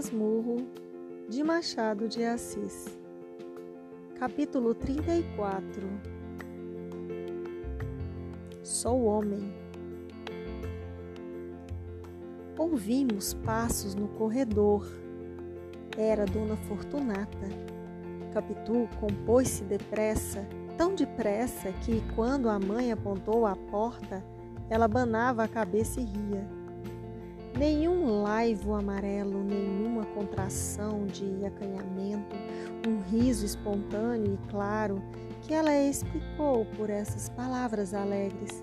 Masmurro de Machado de Assis. Capítulo 34 Sou homem. Ouvimos passos no corredor. Era Dona Fortunata. Capitu compôs-se depressa, tão depressa que, quando a mãe apontou à porta, ela banava a cabeça e ria nenhum laivo amarelo, nenhuma contração de acanhamento, um riso espontâneo e claro que ela explicou por essas palavras alegres.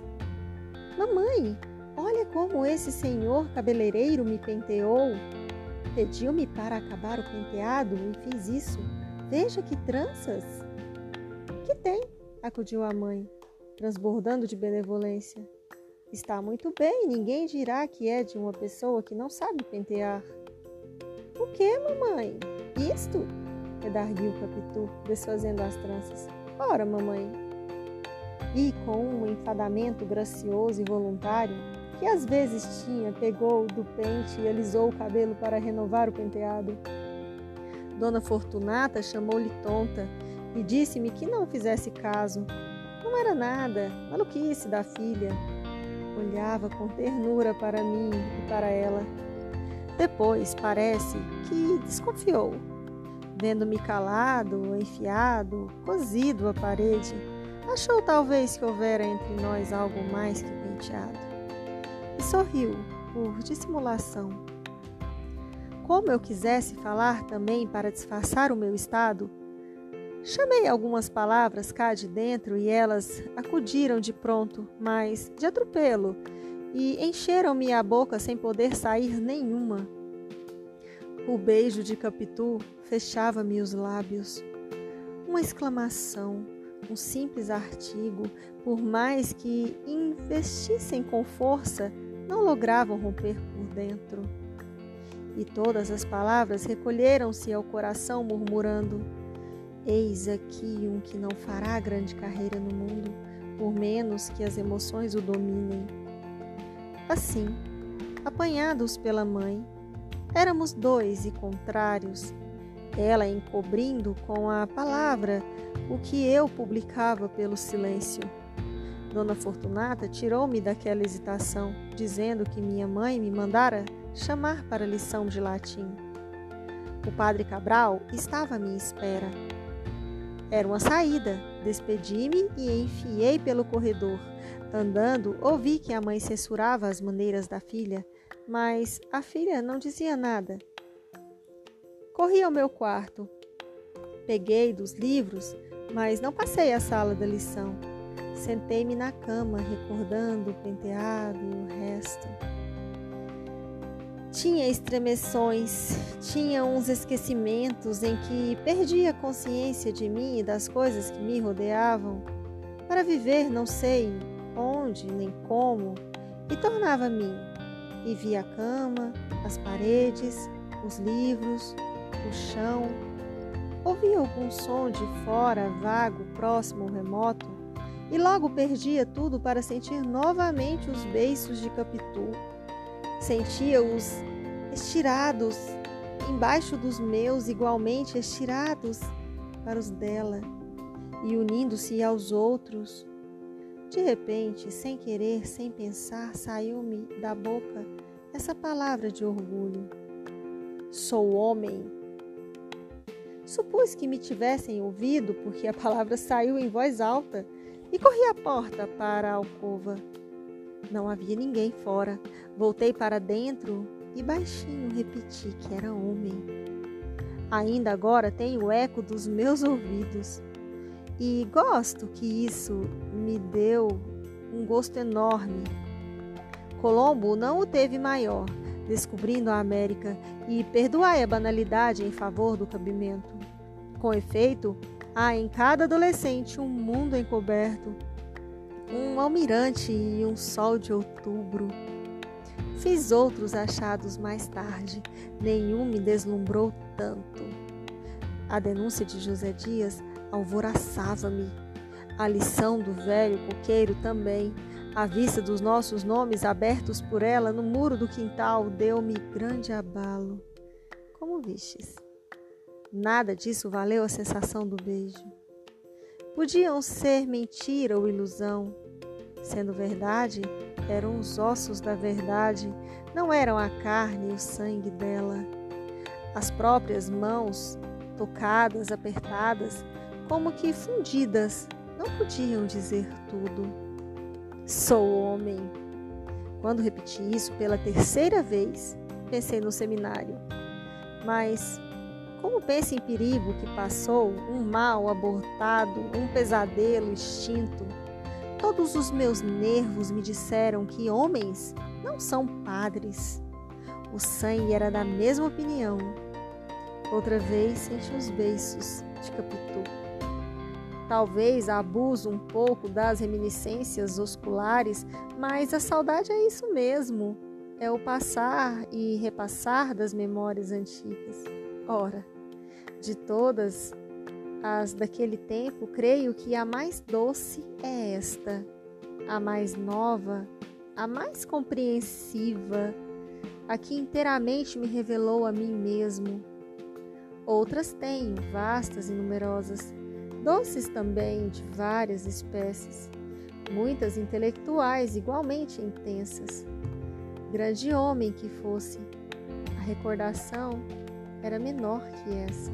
Mamãe, olha como esse senhor cabeleireiro me penteou. Pediu-me para acabar o penteado e fiz isso. Veja que tranças! Que tem? acudiu a mãe, transbordando de benevolência. Está muito bem, ninguém dirá que é de uma pessoa que não sabe pentear. O que, mamãe? Isto? redarguiu Capitu, desfazendo as tranças. Ora, mamãe. E com um enfadamento gracioso e voluntário, que às vezes tinha, pegou do pente e alisou o cabelo para renovar o penteado. Dona Fortunata chamou-lhe tonta e disse-me que não fizesse caso. Não era nada, maluquice da filha, olhava com ternura para mim e para ela. Depois, parece que desconfiou, vendo-me calado, enfiado, cozido à parede. Achou talvez que houvera entre nós algo mais que penteado. E sorriu, por dissimulação. Como eu quisesse falar também para disfarçar o meu estado, Chamei algumas palavras cá de dentro e elas acudiram de pronto, mas de atropelo, e encheram-me a boca sem poder sair nenhuma. O beijo de Capitu fechava-me os lábios. Uma exclamação, um simples artigo, por mais que investissem com força, não logravam romper por dentro. E todas as palavras recolheram-se ao coração, murmurando: Eis aqui um que não fará grande carreira no mundo, por menos que as emoções o dominem. Assim, apanhados pela mãe, éramos dois e contrários, ela encobrindo com a palavra o que eu publicava pelo silêncio. Dona Fortunata tirou-me daquela hesitação, dizendo que minha mãe me mandara chamar para lição de latim. O padre Cabral estava à minha espera era uma saída. Despedi-me e enfiei pelo corredor. Andando, ouvi que a mãe censurava as maneiras da filha, mas a filha não dizia nada. Corri ao meu quarto. Peguei dos livros, mas não passei a sala da lição. Sentei-me na cama, recordando o penteado e o resto. Tinha estremeções, tinha uns esquecimentos em que perdia consciência de mim e das coisas que me rodeavam, para viver não sei onde nem como, e tornava a mim. E via a cama, as paredes, os livros, o chão. Ouvia algum som de fora, vago, próximo ou remoto, e logo perdia tudo para sentir novamente os beiços de Capitu Sentia-os estirados embaixo dos meus, igualmente estirados para os dela, e unindo-se aos outros. De repente, sem querer, sem pensar, saiu-me da boca essa palavra de orgulho: Sou homem. Supus que me tivessem ouvido, porque a palavra saiu em voz alta, e corri à porta para a alcova. Não havia ninguém fora. Voltei para dentro e baixinho repeti que era homem. Ainda agora tenho o eco dos meus ouvidos. E gosto que isso me deu um gosto enorme. Colombo não o teve maior, descobrindo a América, e perdoai a banalidade em favor do cabimento. Com efeito, há em cada adolescente um mundo encoberto, um almirante e um sol de outubro. Fiz outros achados mais tarde, nenhum me deslumbrou tanto. A denúncia de José Dias alvoraçava-me. A lição do velho coqueiro também. A vista dos nossos nomes abertos por ela no muro do quintal deu-me grande abalo. como vistes. Nada disso valeu a sensação do beijo. Podiam ser mentira ou ilusão. Sendo verdade, eram os ossos da verdade, não eram a carne e o sangue dela. As próprias mãos, tocadas, apertadas, como que fundidas, não podiam dizer tudo. Sou homem. Quando repeti isso pela terceira vez, pensei no seminário. Mas como pensa em perigo que passou, um mal abortado, um pesadelo extinto? Todos os meus nervos me disseram que homens não são padres. O sangue era da mesma opinião. Outra vez senti os beiços de Capitu. Talvez abuso um pouco das reminiscências osculares, mas a saudade é isso mesmo. É o passar e repassar das memórias antigas. Ora, de todas as daquele tempo, creio que a mais doce é esta, a mais nova, a mais compreensiva, a que inteiramente me revelou a mim mesmo. Outras tenho, vastas e numerosas, doces também de várias espécies, muitas intelectuais igualmente intensas. Grande homem que fosse, a recordação era menor que essa.